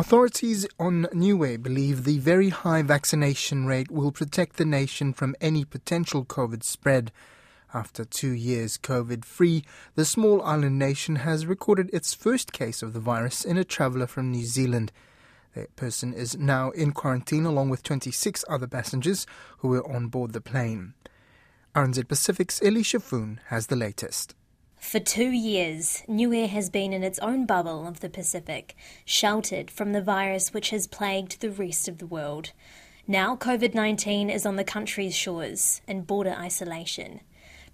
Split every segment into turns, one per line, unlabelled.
Authorities on Niue believe the very high vaccination rate will protect the nation from any potential COVID spread. After two years COVID free, the small island nation has recorded its first case of the virus in a traveller from New Zealand. The person is now in quarantine along with 26 other passengers who were on board the plane. RNZ Pacific's Elisha Foon has the latest.
For two years, Niue has been in its own bubble of the Pacific, sheltered from the virus which has plagued the rest of the world. Now COVID 19 is on the country's shores in border isolation.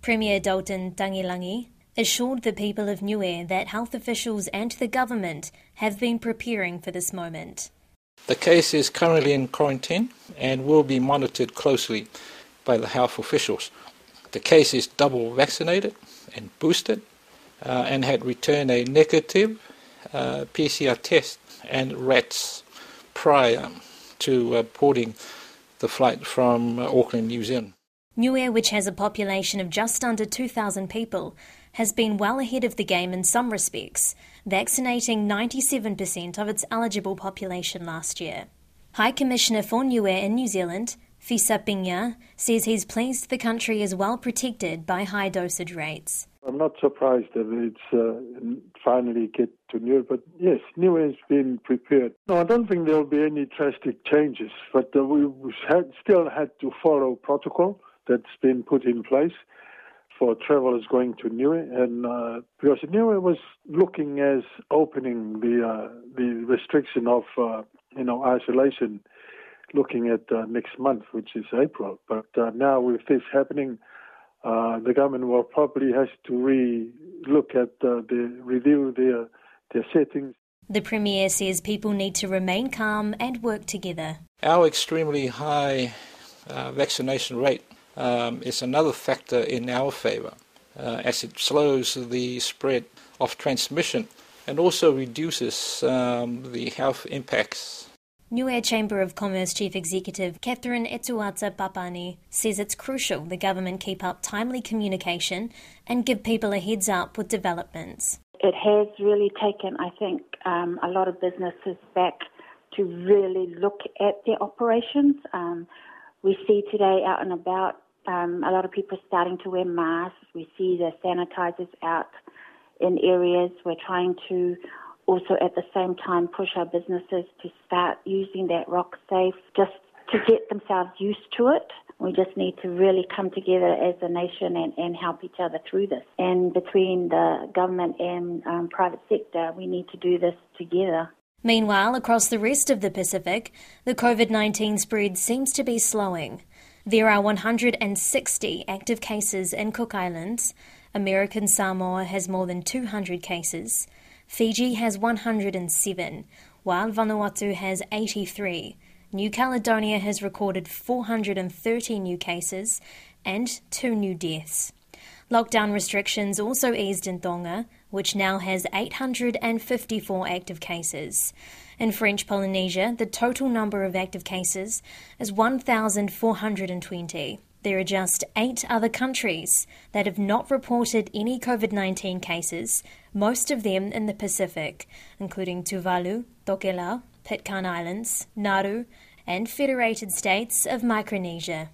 Premier Dalton Tagelagi assured the people of Niue that health officials and the government have been preparing for this moment.
The case is currently in quarantine and will be monitored closely by the health officials. The case is double vaccinated and boosted uh, and had returned a negative uh, PCR test and RATs prior to uh, boarding the flight from uh, Auckland, New Zealand.
Niue, which has a population of just under 2,000 people, has been well ahead of the game in some respects, vaccinating 97% of its eligible population last year. High Commissioner for Niue in New Zealand, Fisa Pina, says he's pleased the country is well protected by high dosage rates.
I'm not surprised that it's uh, finally get to Niue, but yes, Niue has been prepared. No, I don't think there will be any drastic changes, but uh, we had, still had to follow protocol that's been put in place for travelers going to Niue, and uh, because Niue was looking as opening the uh, the restriction of uh, you know isolation, looking at uh, next month, which is April. But uh, now with this happening, uh, the government will probably has to re look at uh, the review their their settings.
The Premier says people need to remain calm and work together.
Our extremely high uh, vaccination rate um, is another factor in our favour, uh, as it slows the spread of transmission and also reduces um, the health impacts
Niue Chamber of Commerce Chief Executive Catherine Etuata Papani says it's crucial the government keep up timely communication and give people a heads up with developments.
It has really taken, I think, um, a lot of businesses back to really look at their operations. Um, we see today out and about um, a lot of people starting to wear masks. We see the sanitizers out in areas. We're trying to also at the same time push our businesses to start using that rock safe just to get themselves used to it. We just need to really come together as a nation and, and help each other through this. And between the government and um, private sector, we need to do this together.
Meanwhile, across the rest of the Pacific, the COVID 19 spread seems to be slowing. There are 160 active cases in Cook Islands. American Samoa has more than 200 cases. Fiji has 107, while Vanuatu has 83. New Caledonia has recorded 430 new cases and two new deaths. Lockdown restrictions also eased in Tonga, which now has 854 active cases. In French Polynesia, the total number of active cases is 1,420. There are just eight other countries that have not reported any COVID 19 cases, most of them in the Pacific, including Tuvalu, Tokelau, Pitcairn Islands, Nauru, and Federated States of Micronesia.